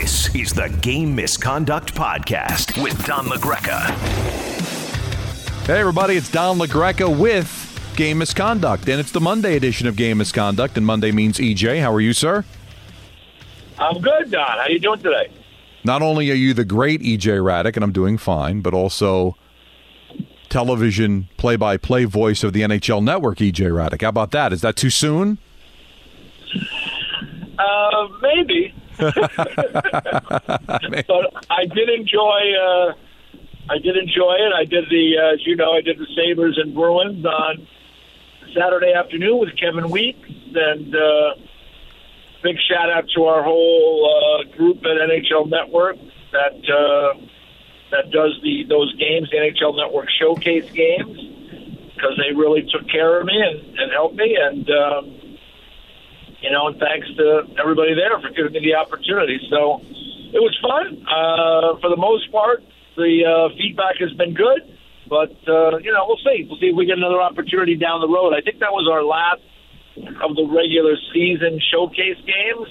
This is the Game Misconduct Podcast with Don LaGreca. Hey, everybody, it's Don LaGreca with Game Misconduct, and it's the Monday edition of Game Misconduct, and Monday means EJ. How are you, sir? I'm good, Don. How are you doing today? Not only are you the great EJ Hradek, and I'm doing fine, but also television play-by-play voice of the NHL Network, EJ Hradek. How about that? Is that too soon? Uh, maybe. but I did enjoy. Uh, I did enjoy it. I did the, uh, as you know, I did the Sabres and Bruins on Saturday afternoon with Kevin Weeks, and uh, big shout out to our whole uh, group at NHL Network that uh, that does the those games, the NHL Network showcase games, because they really took care of me and, and helped me, and um, you know, and thanks to everybody there for giving me the opportunity. So it was fun. Uh, for the most part, the uh, feedback has been good, but uh, you know, we'll see. We'll see if we get another opportunity down the road. I think that was our last of the regular season showcase games.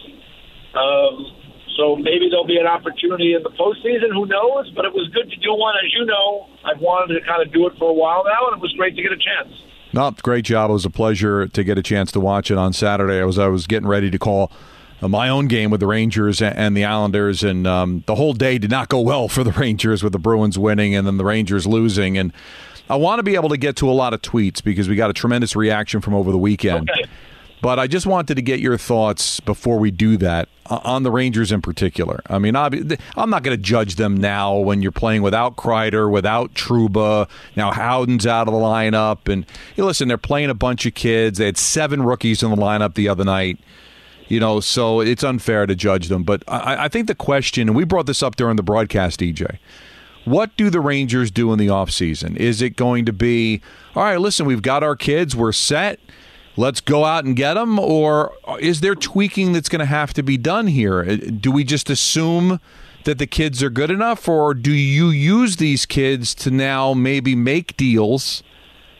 Um, so maybe there'll be an opportunity in the postseason. Who knows? But it was good to do one. As you know, I've wanted to kind of do it for a while now, and it was great to get a chance. No, great job. It was a pleasure to get a chance to watch it on Saturday. I was I was getting ready to call my own game with the Rangers and the Islanders, and um, the whole day did not go well for the Rangers with the Bruins winning and then the Rangers losing. And I want to be able to get to a lot of tweets because we got a tremendous reaction from over the weekend. Okay. But I just wanted to get your thoughts before we do that uh, on the Rangers in particular. I mean, I'm not going to judge them now when you're playing without Kreider, without Trouba. Now Howden's out of the lineup, and you listen, they're playing a bunch of kids. They had seven rookies in the lineup the other night. You know, so it's unfair to judge them. But I, I think the question, and we brought this up during the broadcast, EJ. What do the Rangers do in the offseason? Is it going to be, all right, listen, we've got our kids, we're set let's go out and get them or is there tweaking that's going to have to be done here? Uh, do we just assume that the kids are good enough or do you use these kids to now maybe make deals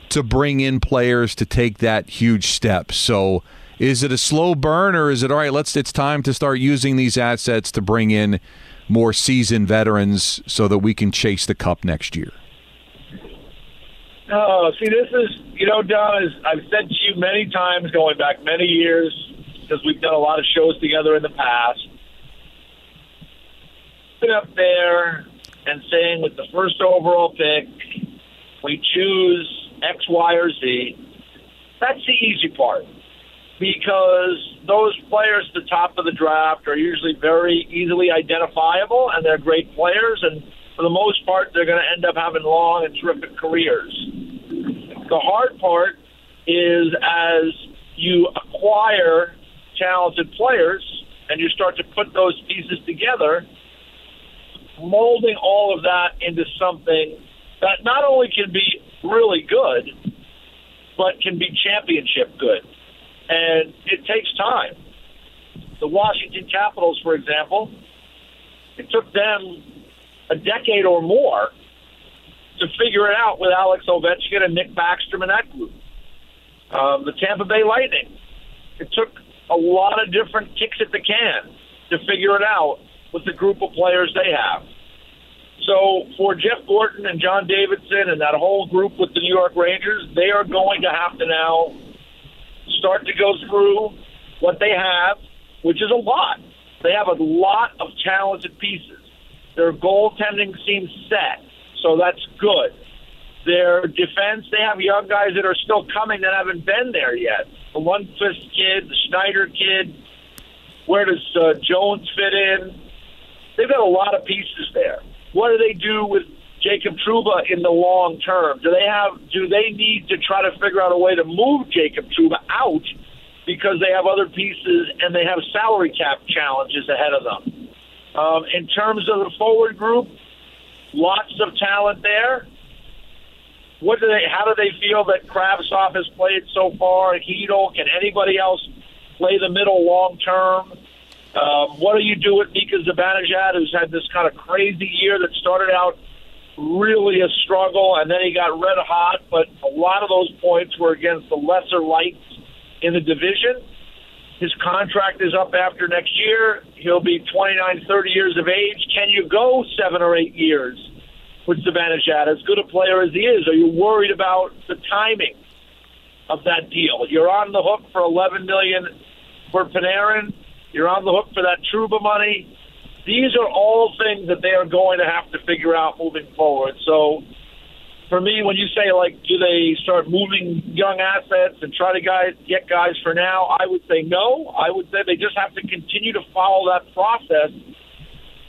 to bring in players to take that huge step? So is it a slow burn or is it all right let's it's time to start using these assets to bring in more seasoned veterans so that we can chase the cup next year? Oh, see, this is, you know, Don, as I've said many times going back many years, because we've done a lot of shows together in the past. Been up there and saying with the first overall pick, we choose X, Y, or Z. That's the easy part because those players at the top of the draft are usually very easily identifiable and they're great players and for the most part they're going to end up having long and terrific careers. The hard part is as you acquire talented players and you start to put those pieces together, molding all of that into something that not only can be really good, but can be championship good. And it takes time. The Washington Capitals, for example, it took them a decade or more to figure it out with Alex Ovechkin and Nick Backstrom and that group. Um, the Tampa Bay Lightning, it took a lot of different kicks at the can to figure it out with the group of players they have. So for Jeff Gorton and John Davidson and that whole group with the New York Rangers, they are going to have to now start to go through what they have, which is a lot. They have a lot of talented pieces. Their goaltending seems set, so that's good. Their defense, they have young guys that are still coming that haven't been there yet. The Lundkvist kid, the Schneider kid. Where does uh, Jones fit in? They've got a lot of pieces there. What do they do with Jacob Trouba in the long term? Do they have? Do they need to try to figure out a way to move Jacob Trouba out because they have other pieces and they have salary cap challenges ahead of them? Um, in terms of the forward group, lots of talent there. What do they? How do they feel that Kravtsov has played so far? Hedel, can anybody else play the middle long term? Um, what do you do with Mika Zibanejad, who's had this kind of crazy year that started out really a struggle, and then he got red hot, but a lot of those points were against the lesser lights in the division. His contract is up after next year. He'll be 29, 30 years of age. Can you go seven or eight years with Zibanejad, as good a player as he is? Are you worried about the timing of that deal? You're on the hook for 11 million for Panarin. You're on the hook for that Trouba money. These are all things that they are going to have to figure out moving forward. So for me, when you say like, do they start moving young assets and try to guys get guys for now? I would say no. I would say they just have to continue to follow that process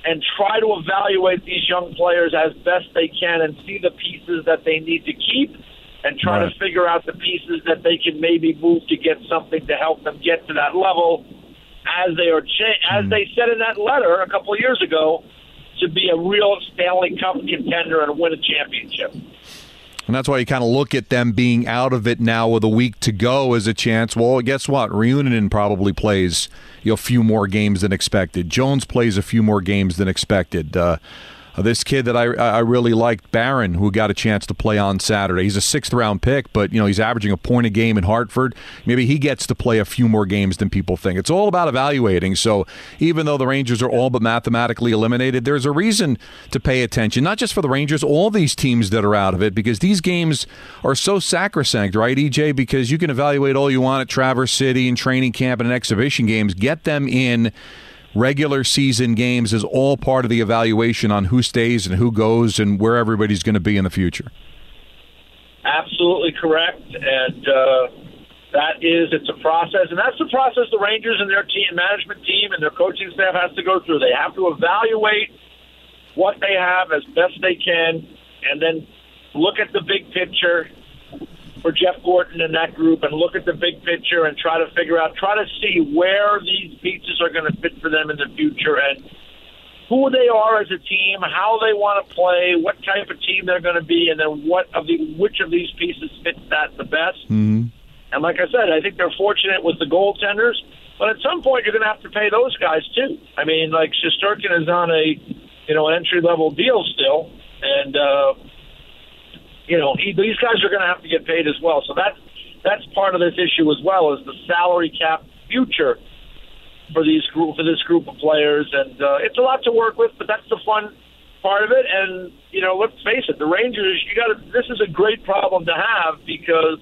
and try to evaluate these young players as best they can and see the pieces that they need to keep and try right. to figure out the pieces that they can maybe move to get something to help them get to that level as they are cha- as mm. they said in that letter a couple of years ago to be a real Stanley Cup contender and win a championship. And that's why you kind of look at them being out of it now with a week to go as a chance. Well, guess what? Reunanen probably plays you know, a few more games than expected. Jones plays a few more games than expected. Uh, uh, this kid that I I really liked, Barron, who got a chance to play on Saturday. He's a sixth round pick, but you know he's averaging a point a game in Hartford. Maybe he gets to play a few more games than people think. It's all about evaluating. So even though the Rangers are all but mathematically eliminated, there's a reason to pay attention, not just for the Rangers, all these teams that are out of it, because these games are so sacrosanct, right, EJ? Because you can evaluate all you want at Traverse City and training camp and exhibition games, get them in regular season games is all part of the evaluation on who stays and who goes and where everybody's going to be in the future. Absolutely correct, and uh, that is it's a process, and that's the process the Rangers and their team management team and their coaching staff has to go through. They have to evaluate what they have as best they can, and then look at the big picture for Jeff Gorton and that group and look at the big picture and try to figure out, try to see where these pieces are going to fit for them in the future and who they are as a team, how they want to play, what type of team they're going to be, and then what of the which of these pieces fits that the best. Mm-hmm. And like I said, I think they're fortunate with the goaltenders, but at some point you're going to have to pay those guys too. I mean, like Shesterkin is on a you know an entry level deal still, and uh, you know, he, these guys are going to have to get paid as well. So that's that's part of this issue as well is the salary cap future for these group for this group of players, and uh, it's a lot to work with, but that's the fun part of it. And you know, let's face it, the Rangers. You got. This is a great problem to have because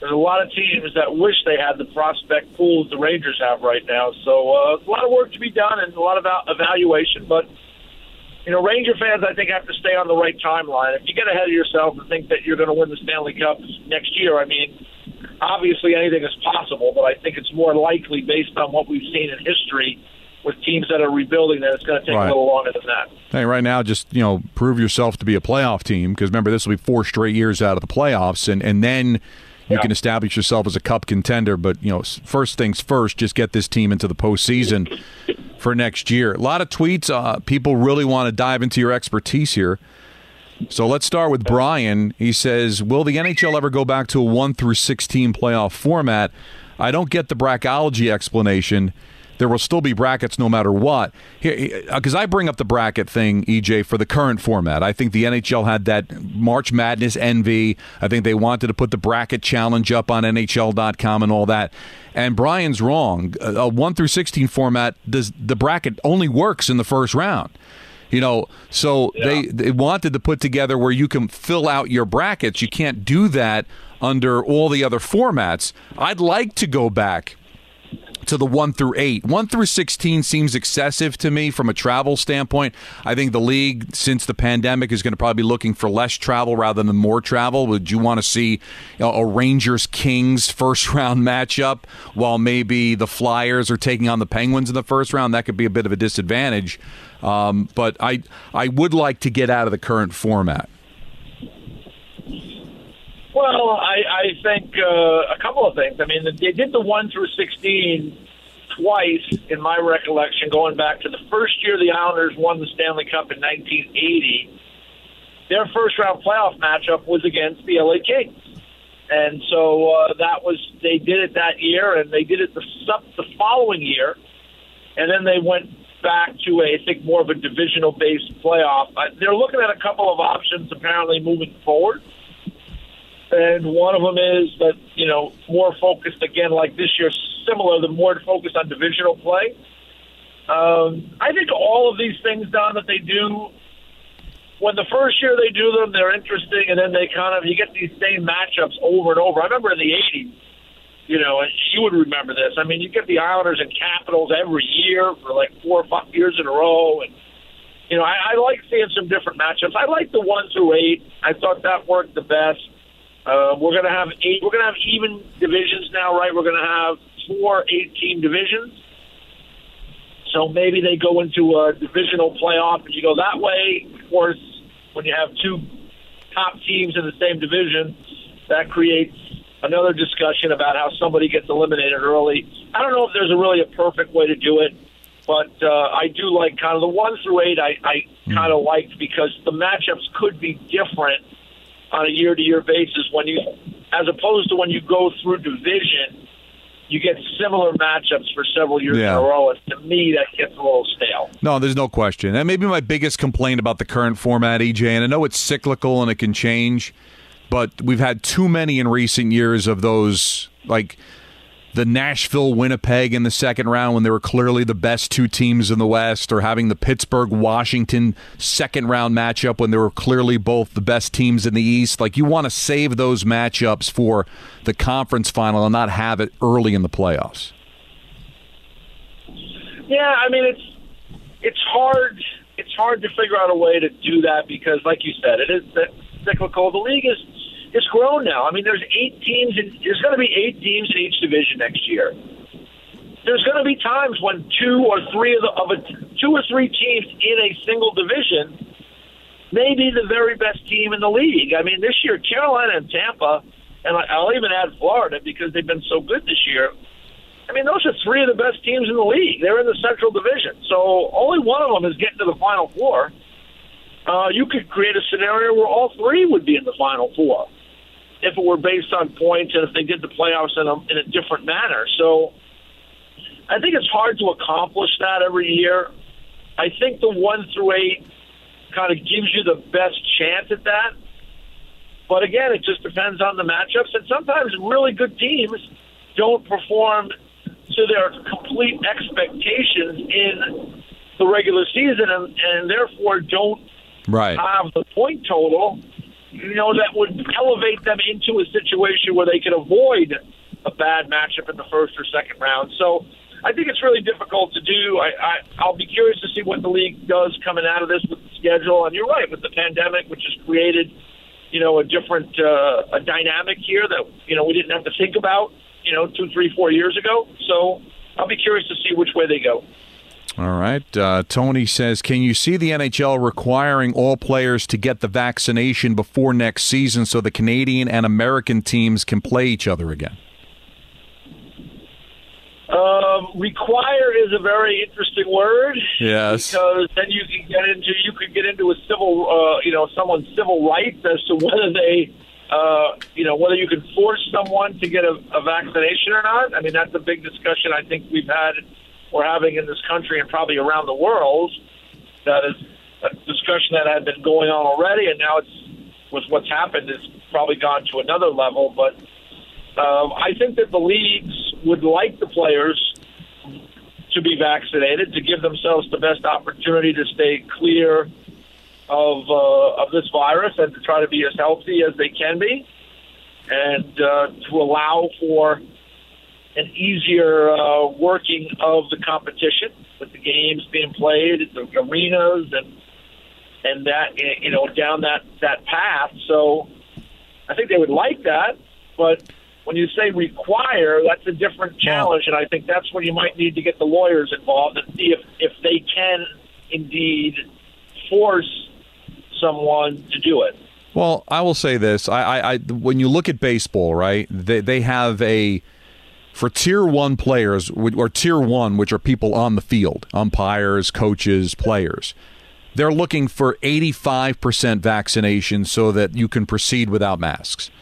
there's a lot of teams that wish they had the prospect pool the Rangers have right now. So uh, a lot of work to be done and a lot of evaluation, but you know, Ranger fans, I think, have to stay on the right timeline. If you get ahead of yourself and think that you're going to win the Stanley Cup next year, I mean, obviously anything is possible, but I think it's more likely based on what we've seen in history with teams that are rebuilding that it's going to take right. a little longer than that. Hey, right now, just you know, prove yourself to be a playoff team because remember this will be four straight years out of the playoffs, and and then you yeah. can establish yourself as a cup contender. But you know, first things first, just get this team into the postseason for next year. A lot of tweets. Uh, people really want to dive into your expertise here. So let's start with Brian. He says, "Will the NHL ever go back to a one through sixteen playoff format?" I don't get the brackology explanation there will still be brackets no matter what. Because uh, I bring up the bracket thing, EJ, for the current format. I think the NHL had that March Madness envy. I think they wanted to put the bracket challenge up on NHL.com and all that. And Brian's wrong. A 1 through 16 format, does the bracket only works in the first round. You know, so yeah. they, they wanted to put together where you can fill out your brackets. You can't do that under all the other formats. I'd like to go back to the one through eight. One through 16 seems excessive to me from a travel standpoint. I think the league, since the pandemic, is going to probably be looking for less travel rather than more travel. Would you want to see you know, a Rangers Kings first round matchup while maybe the Flyers are taking on the Penguins in the first round? That could be a bit of a disadvantage. Um, but I, I would like to get out of the current format. Well, I, I think uh, a couple of things. I mean, they did the one through sixteen twice, in my recollection, going back to the first year the Islanders won the Stanley Cup in 1980. Their first round playoff matchup was against the LA Kings, and so uh, that was they did it that year, and they did it the the following year, and then they went back to a, I think more of a divisional based playoff. They're looking at a couple of options apparently moving forward and one of them is that you know more focused again, like this year, similar, the more focused on divisional play. Um, I think all of these things, Don, that they do, when the first year they do them, they're interesting, and then they kind of you get these same matchups over and over. I remember in the '80s, you know, and you would remember this. I mean, you get the Islanders and Capitals every year for like four or five years in a row, and you know, I, I like seeing some different matchups. I like the one through eight. I thought that worked the best. Uh, we're going to have eight. We're going to have even divisions now, right? We're going to have four eight-team divisions. So maybe they go into a divisional playoff, and you go that way. Of course, when you have two top teams in the same division, that creates another discussion about how somebody gets eliminated early. I don't know if there's a really a perfect way to do it, but uh, I do like kind of the one through eight. I, I kind of liked because the matchups could be different on a year to year basis when you, as opposed to when you go through division, you get similar matchups for several years Yeah. in a row. And to me, that gets a little stale. No, there's no question. And maybe my biggest complaint about the current format, EJ, and I know it's cyclical and it can change, but we've had too many in recent years of those, like the Nashville Winnipeg in the second round when they were clearly the best two teams in the West, or having the Pittsburgh Washington second round matchup when they were clearly both the best teams in the East. Like you want to save those matchups for the conference final and not have it early in the playoffs. Yeah, I mean it's it's hard it's hard to figure out a way to do that because, like you said, it is cyclical. The league is is grown now. I mean, there's eight teams. In, there's going to be eight teams in each division next year. There's going to be times when two or three of the of a two or three teams in a single division may be the very best team in the league. I mean, this year Carolina and Tampa, and I'll even add Florida because they've been so good this year. I mean, those are three of the best teams in the league. They're in the Central Division, so only one of them is getting to the Final Four. Uh, you could create a scenario where all three would be in the Final Four if it were based on points and if they did the playoffs in a, in a different manner. So I think it's hard to accomplish that every year. I think the one through eight kind of gives you the best chance at that. But again, it just depends on the matchups, and sometimes really good teams don't perform to their complete expectations in the regular season, and, and therefore don't Right. have the point total, you know, that would elevate them into a situation where they could avoid a bad matchup in the first or second round. So I think it's really difficult to do. I, I, I'll be curious to see what the league does coming out of this with the schedule. And you're right, with the pandemic, which has created, you know, a different uh, a dynamic here that, you know, we didn't have to think about, you know, two, three, four years ago. So I'll be curious to see which way they go. All right. Uh, Tony says, can you see the NHL requiring all players to get the vaccination before next season so the Canadian and American teams can play each other again? Um, require is a very interesting word. Yes. Because then you can get into you could get into a civil, uh, you know, someone's civil rights as to whether they, uh, you know, whether you can force someone to get a, a vaccination or not. I mean, that's a big discussion I think we've had, we're having in this country and probably around the world. That is a discussion that had been going on already, and now it's with what's happened, it's probably gone to another level. But um, I think that the leagues would like the players to be vaccinated to give themselves the best opportunity to stay clear of uh, of this virus and to try to be as healthy as they can be, and uh, to allow for an easier uh, working of the competition with the games being played at the arenas and and that you know down that that path. So I think they would like that, but when you say require, that's a different challenge, and I think that's when you might need to get the lawyers involved and see if if they can indeed force someone to do it. Well, I will say this: I, I, I when you look at baseball, right? They they have a for tier one players or tier one, which are people on the field, umpires, coaches, players. They're looking for 85% vaccination so that you can proceed without masks.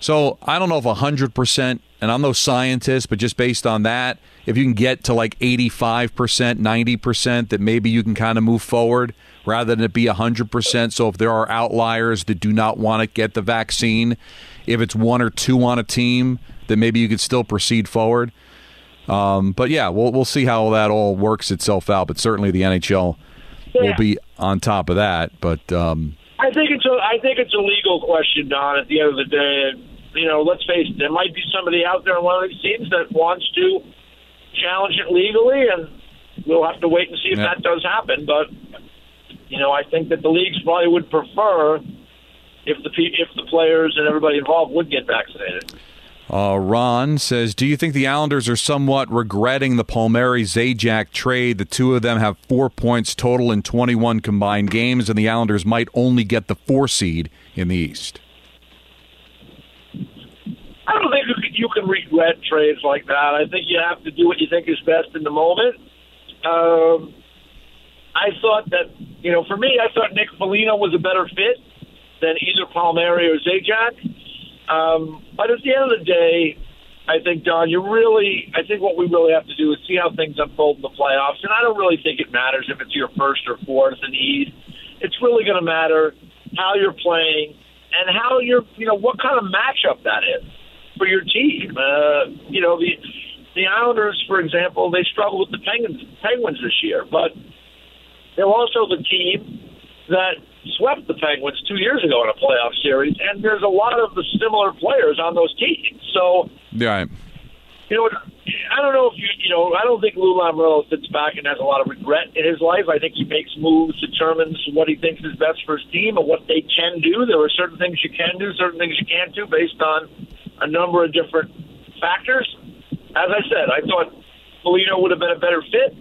So I don't know if 100%, and I'm no scientist, but just based on that, if you can get to like 85%, 90%, that maybe you can kind of move forward rather than it be 100%. So if there are outliers that do not want to get the vaccine, if it's one or two on a team, then maybe you could still proceed forward. Um, but yeah, we'll we'll see how that all works itself out. But certainly the NHL Yeah. will be on top of that. But um, I think it's a I think it's a legal question, Don. At the end of the day, you know, let's face it, there might be somebody out there on one of these teams that wants to challenge it legally, and we'll have to wait and see if Yeah. that does happen. But you know, I think that the leagues probably would prefer if the if the players and everybody involved would get vaccinated. Uh, Ron says, "Do you think the Islanders are somewhat regretting the Palmieri Zajac trade? The two of them have four points total in 21 combined games, and the Islanders might only get the four seed in the East." I don't think you can, regret trades like that. I think you have to do what you think is best in the moment. Um, I thought that, you know, for me, I thought Nick Foligno was a better fit than either Palmieri or Zajac. Um, but at the end of the day, I think, Don, you really, I think what we really have to do is see how things unfold in the playoffs. And I don't really think it matters if it's your first or fourth in the East. It's really going to matter how you're playing and how you're, you know, what kind of matchup that is for your team. Uh, you know, the the Islanders, for example, they struggle with the Penguins, Penguins this year, but they're also the team that swept the Penguins two years ago in a playoff series, and there's a lot of the similar players on those teams. So, Yeah, you know, I don't know if you, you know, I don't think Lou Lamoriello sits back and has a lot of regret in his life. I think he makes moves, determines what he thinks is best for his team and what they can do. There are certain things you can do, certain things you can't do based on a number of different factors. As I said, I thought Foligno would have been a better fit,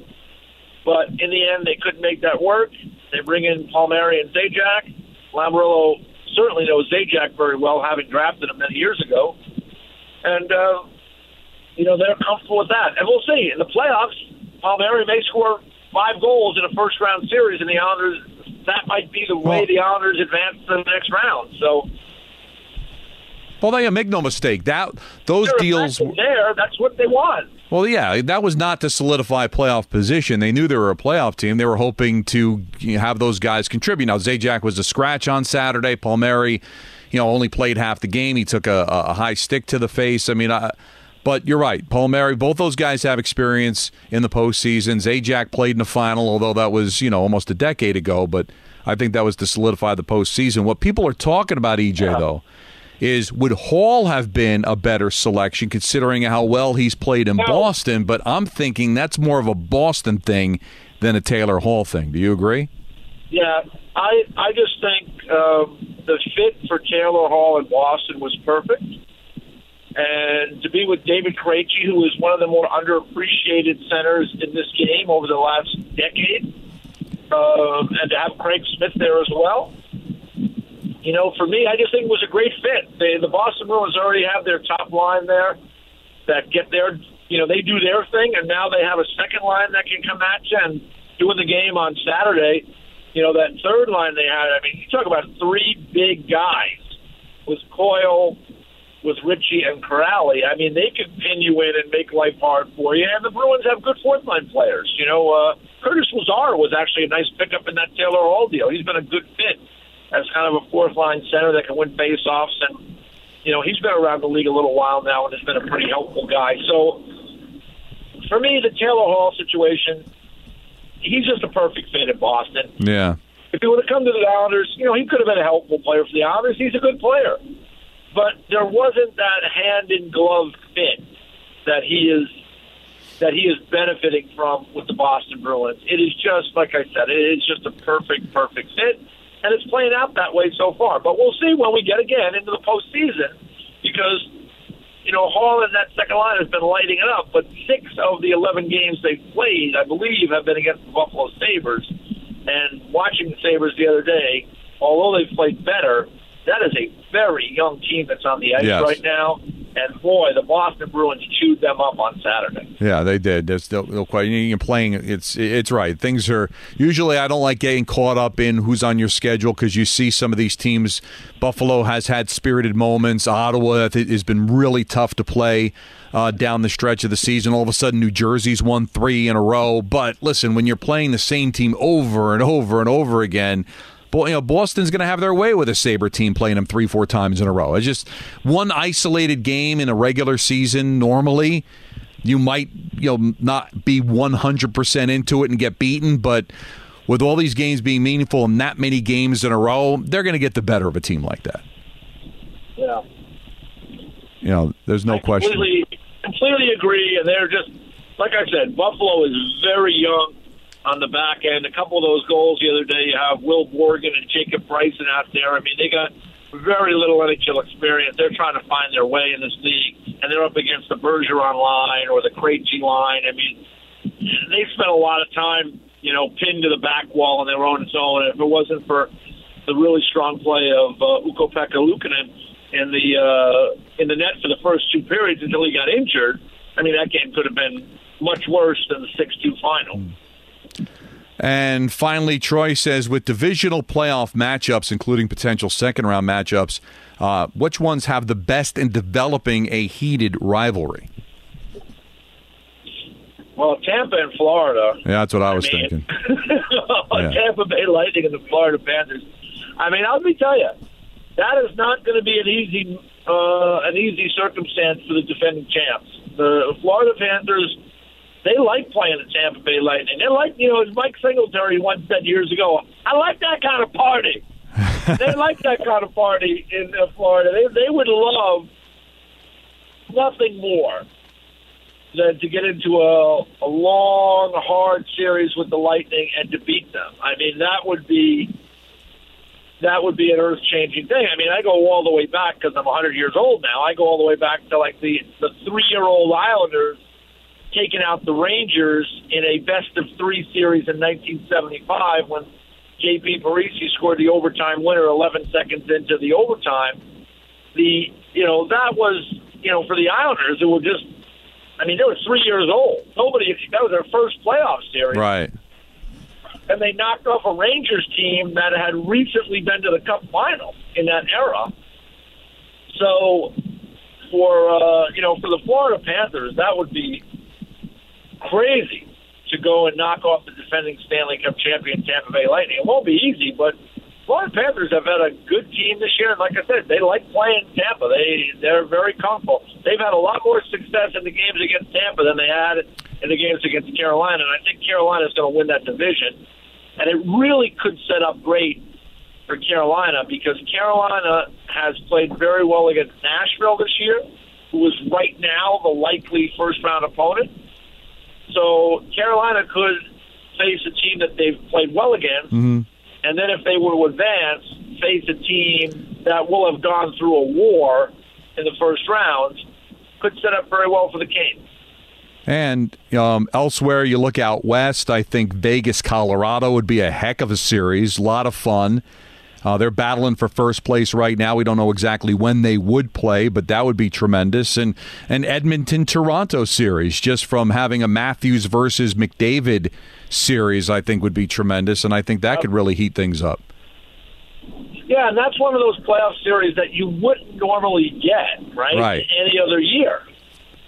but in the end, they couldn't make that work. They bring in Palmieri and Zajac. Lamoriello certainly knows Zajac very well, having drafted him many years ago. And, uh, you know, they're comfortable with that. And we'll see. In the playoffs, Palmieri may score five goals in a first round series, and the Islanders, that might be the way Well- the Islanders advance to the next round. So, well, they make no mistake that those deals. there. That's what they want. Well, yeah, that was not to solidify playoff position. They knew they were a playoff team. They were hoping to have those guys contribute. Now, Zajac was a scratch on Saturday. Palmieri, you know, only played half the game. He took a, a high stick to the face. I mean, I, but you're right. Palmieri, both those guys have experience in the postseason. Zajac played in the final, although that was, you know, almost a decade ago. But I think that was to solidify the postseason. What people are talking about, EJ, though, is would Hall have been a better selection considering how well he's played in Boston? But I'm thinking that's more of a Boston thing than a Taylor Hall thing. Do you agree? Yeah, I I just think um, the fit for Taylor Hall in Boston was perfect, and to be with David Krejci, who is one of the more underappreciated centers in this game over the last decade, um, and to have Craig Smith there as well. You know, for me, I just think it was a great fit. They, the Boston Bruins already have their top line there that get their, you know, they do their thing, and now they have a second line that can come at you. And doing the game on Saturday, you know, that third line they had. I mean, you talk about three big guys with Coyle, with Ritchie and Kuraly. I mean, they could pin you in and make life hard for you. And the Bruins have good fourth line players. You know, uh, Curtis Lazar was actually a nice pickup in that Taylor Hall deal. He's been a good fit as kind of a fourth line center that can win face offs and you know, he's been around the league a little while now and has been a pretty helpful guy. So for me, the Taylor Hall situation, he's just a perfect fit in Boston. Yeah. If he would have come to the Islanders, you know, he could have been a helpful player for the Islanders. He's a good player. But there wasn't that hand in glove fit that he is that he is benefiting from with the Boston Bruins. It is just like I said, it is just a perfect, perfect fit and it's playing out that way so far. But we'll see when we get again into the postseason because you know Hall and that second line has been lighting it up. But six of the eleven games they've played, I believe, have been against the Buffalo Sabres. And watching the Sabres the other day, although they've played better, that is a very young team that's on the ice Yes. right now. And boy, the Boston Bruins chewed them up on Saturday. Yeah, they did. There's still no question. You're playing. It's it's right. Things are usually. I don't like getting caught up in who's on your schedule because you see some of these teams. Buffalo has had spirited moments. Ottawa has been really tough to play uh, down the stretch of the season. All of a sudden, New Jersey's won three in a row. But listen, when you're playing the same team over and over and over again. You know, Boston's going to have their way with a Sabre team playing them three, four times in a row. It's just one isolated game in a regular season normally you might you know not be 100% into it and get beaten, but with all these games being meaningful and that many games in a row, they're going to get the better of a team like that. Yeah. You know, there's no I question. Completely, completely agree. And they're just, like I said, Buffalo is very young on the back end. A couple of those goals the other day, you have Will Borgen and Jacob Bryson out there. I mean, they got very little NHL experience. They're trying to find their way in this league, and they're up against the Bergeron line or the Krejci line. I mean, they spent a lot of time, you know, pinned to the back wall on their own zone. If it wasn't for the really strong play of uh, Ukko-Pekka Luukkonen in the uh, in the net for the first two periods until he got injured, I mean, that game could have been much worse than the six-two final. And finally, Troy says with divisional playoff matchups, including potential second round matchups, uh, which ones have the best in developing a heated rivalry? Well, Tampa and Florida. Yeah, that's what I was I mean, thinking. yeah. Tampa Bay Lightning and the Florida Panthers. I mean, I'll me tell you, that is not going to be an easy uh, an easy circumstance for the defending champs. The Florida Panthers, they like playing the Tampa Bay Lightning. They like, you know, as Mike Singletary once said years ago, I like that kind of party. they like that kind of party in uh, Florida. They they would love nothing more than to get into a, a long, hard series with the Lightning and to beat them. I mean, that would be that would be an earth changing thing. I mean, I go all the way back because I'm 100 years old now. I go all the way back to like the the three year old Islanders taking out the Rangers in a best of three series in 1975 when JP Parise scored the overtime winner 11 seconds into the overtime. The you know that was you know for the Islanders it was just I mean they were three years old. Nobody that was their first playoff series Right. and they knocked off a Rangers team that had recently been to the Cup final in that era. So, for uh, you know, for the Florida Panthers, that would be crazy to go and knock off the defending Stanley Cup champion Tampa Bay Lightning. It won't be easy, but Florida Panthers have had a good team this year, and like I said, they like playing Tampa. They they're very comfortable. They've had a lot more success in the games against Tampa than they had in the games against Carolina, and I think Carolina is going to win that division. And it really could set up great for Carolina because Carolina has played very well against Nashville this year, who is right now the likely first round opponent. So Carolina could face a team that they've played well against, Mm-hmm. and then if they were to advance, face a team that will have gone through a war in the first round, could set up very well for the Canes. And um, elsewhere, you look out west. I think Vegas, Colorado would be a heck of a series. A lot of fun. Uh, they're battling for first place right now. We don't know exactly when they would play, but that would be tremendous. And an Edmonton Toronto series, just from having a Matthews versus McDavid series, I think would be tremendous. And I think that could really heat things up. Yeah, and that's one of those playoff series that you wouldn't normally get, right? Right. Any other year.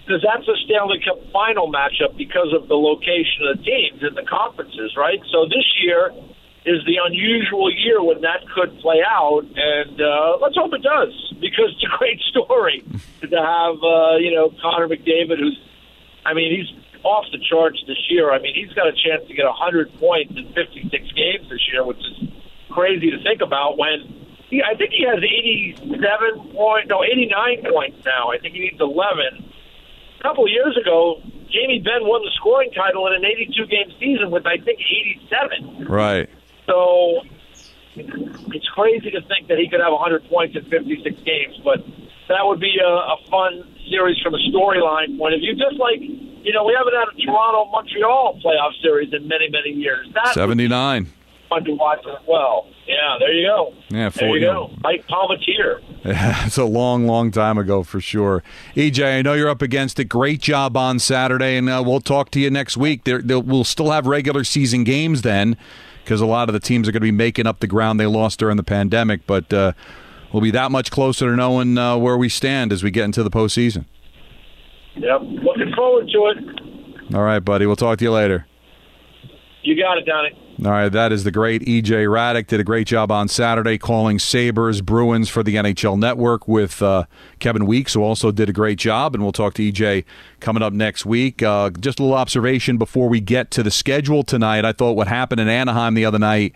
Because that's a Stanley Cup final matchup because of the location of the teams in the conferences, right? So this year is the unusual year when that could play out, and uh, let's hope it does because it's a great story to have, uh, you know, Connor McDavid, who's, I mean, he's off the charts this year. I mean, he's got a chance to get 100 points in 56 games this year, which is crazy to think about when he, I think he has 87 point, no, 89 points now. I think he needs 11. A couple of years ago, Jamie Benn won the scoring title in an 82 game season with, I think, 87. Right. So it's crazy to think that he could have 100 points in 56 games, but that would be a, a fun series from a storyline point of view. Just like, you know, we haven't had a Toronto Montreal playoff series in many, many years. That would 79. fun to watch as well. Yeah, there you go. Yeah, there four- you go. Mike Palmateer. It's a long, long time ago for sure. EJ, I know you're up against it. Great job on Saturday, and uh, we'll talk to you next week. There, there, we'll still have regular season games then, because a lot of the teams are going to be making up the ground they lost during the pandemic. But uh, we'll be that much closer to knowing uh, where we stand as we get into the postseason. Yep. Looking forward to it. All right, buddy. We'll talk to you later. You got it, Donnie. All right, that is the great EJ Hradek. Did a great job on Saturday calling Sabres Bruins for the NHL Network with uh, Kevin Weeks, who also did a great job. And we'll talk to EJ coming up next week. Uh, just a little observation before we get to the schedule tonight. I thought what happened in Anaheim the other night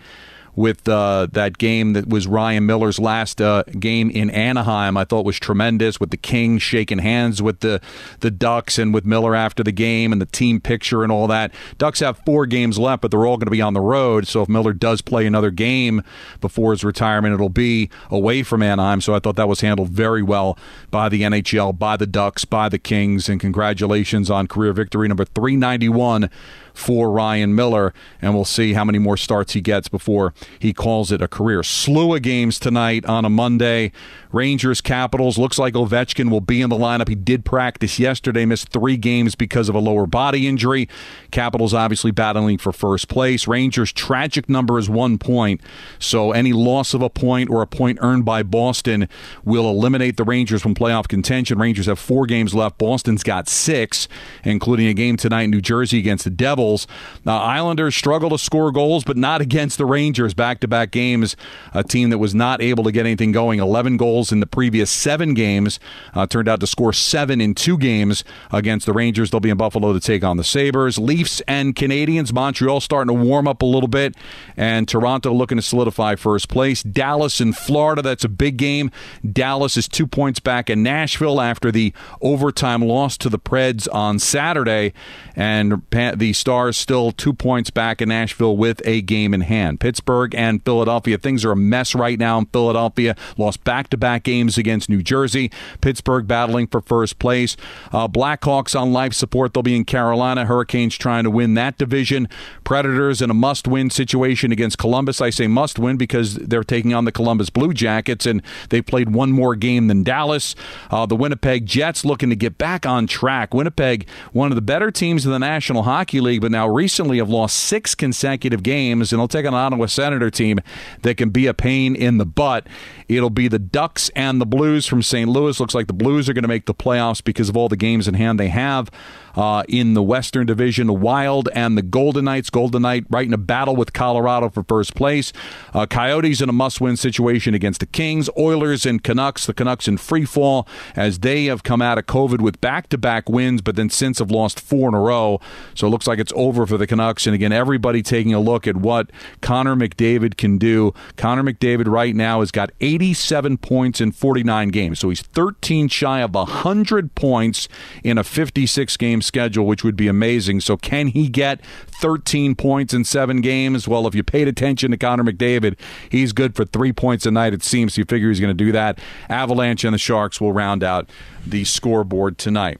with uh, that game that was Ryan Miller's last uh, game in Anaheim. I thought was tremendous with the Kings shaking hands with the the Ducks and with Miller after the game and the team picture and all that. Ducks have four games left, but they're all going to be on the road. So if Miller does play another game before his retirement, it'll be away from Anaheim. So I thought that was handled very well by the NHL, by the Ducks, by the Kings, and congratulations on career victory number 391 for Ryan Miller, and we'll see how many more starts he gets before he calls it a career. Slew of games tonight on a Monday. Rangers, Capitals. Looks like Ovechkin will be in the lineup. He did practice yesterday, missed three games because of a lower body injury. Capitals obviously battling for first place. Rangers' tragic number is one point, so any loss of a point or a point earned by Boston will eliminate the Rangers from playoff contention. Rangers have four games left. Boston's got six, including a game tonight in New Jersey against the Devils. Now, Islanders struggle to score goals, but not against the Rangers. Back to back games, a team that was not able to get anything going. 11 goals in the previous seven games. Uh, turned out to score seven in two games against the Rangers. They'll be in Buffalo to take on the Sabres. Leafs and Canadiens. Montreal starting to warm up a little bit, and Toronto looking to solidify first place. Dallas and Florida. That's a big game. Dallas is two points back in Nashville after the overtime loss to the Preds on Saturday, and the Stars still two points back in Nashville with a game in hand. Pittsburgh and Philadelphia. Things are a mess right now in Philadelphia. Lost back to back games against New Jersey. Pittsburgh battling for first place. Uh, Blackhawks on life support. They'll be in Carolina. Hurricanes trying to win that division. Predators in a must win situation against Columbus. I say must win because they're taking on the Columbus Blue Jackets and they played one more game than Dallas. Uh, the Winnipeg Jets looking to get back on track. Winnipeg, one of the better teams in the National Hockey League, but now recently have lost six consecutive games and they'll take an Ottawa Senator team that can be a pain in the butt. It'll be the Ducks and the Blues from St. Louis. Looks like the Blues are going to make the playoffs because of all the games in hand they have uh, in the Western Division. Wild and the Golden Knights. Golden Knight right in a battle with Colorado for first place. Uh, Coyotes in a must-win situation against the Kings. Oilers and Canucks. The Canucks in free fall as they have come out of COVID with back-to-back wins, but then since have lost four in a row. So it looks like it's over for the Canucks. And again, everybody taking a look at what Connor McDavid can do. Connor McDavid right now has got 87 points in 49 games. So he's 13 shy of 100 points in a 56 game schedule, which would be amazing. So, can he get 13 points in seven games? Well, if you paid attention to Connor McDavid, he's good for three points a night, it seems. You figure he's going to do that. Avalanche and the Sharks will round out the scoreboard tonight.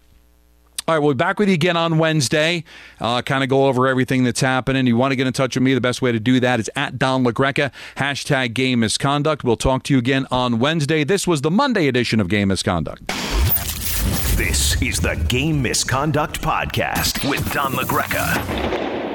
All right, we'll be back with you again on Wednesday. Uh, kind of go over everything that's happening. You want to get in touch with me, the best way to do that is at Don LaGreca, hashtag game misconduct. We'll talk to you again on Wednesday. This was the Monday edition of Game Misconduct. This is the Game Misconduct Podcast with Don LaGreca.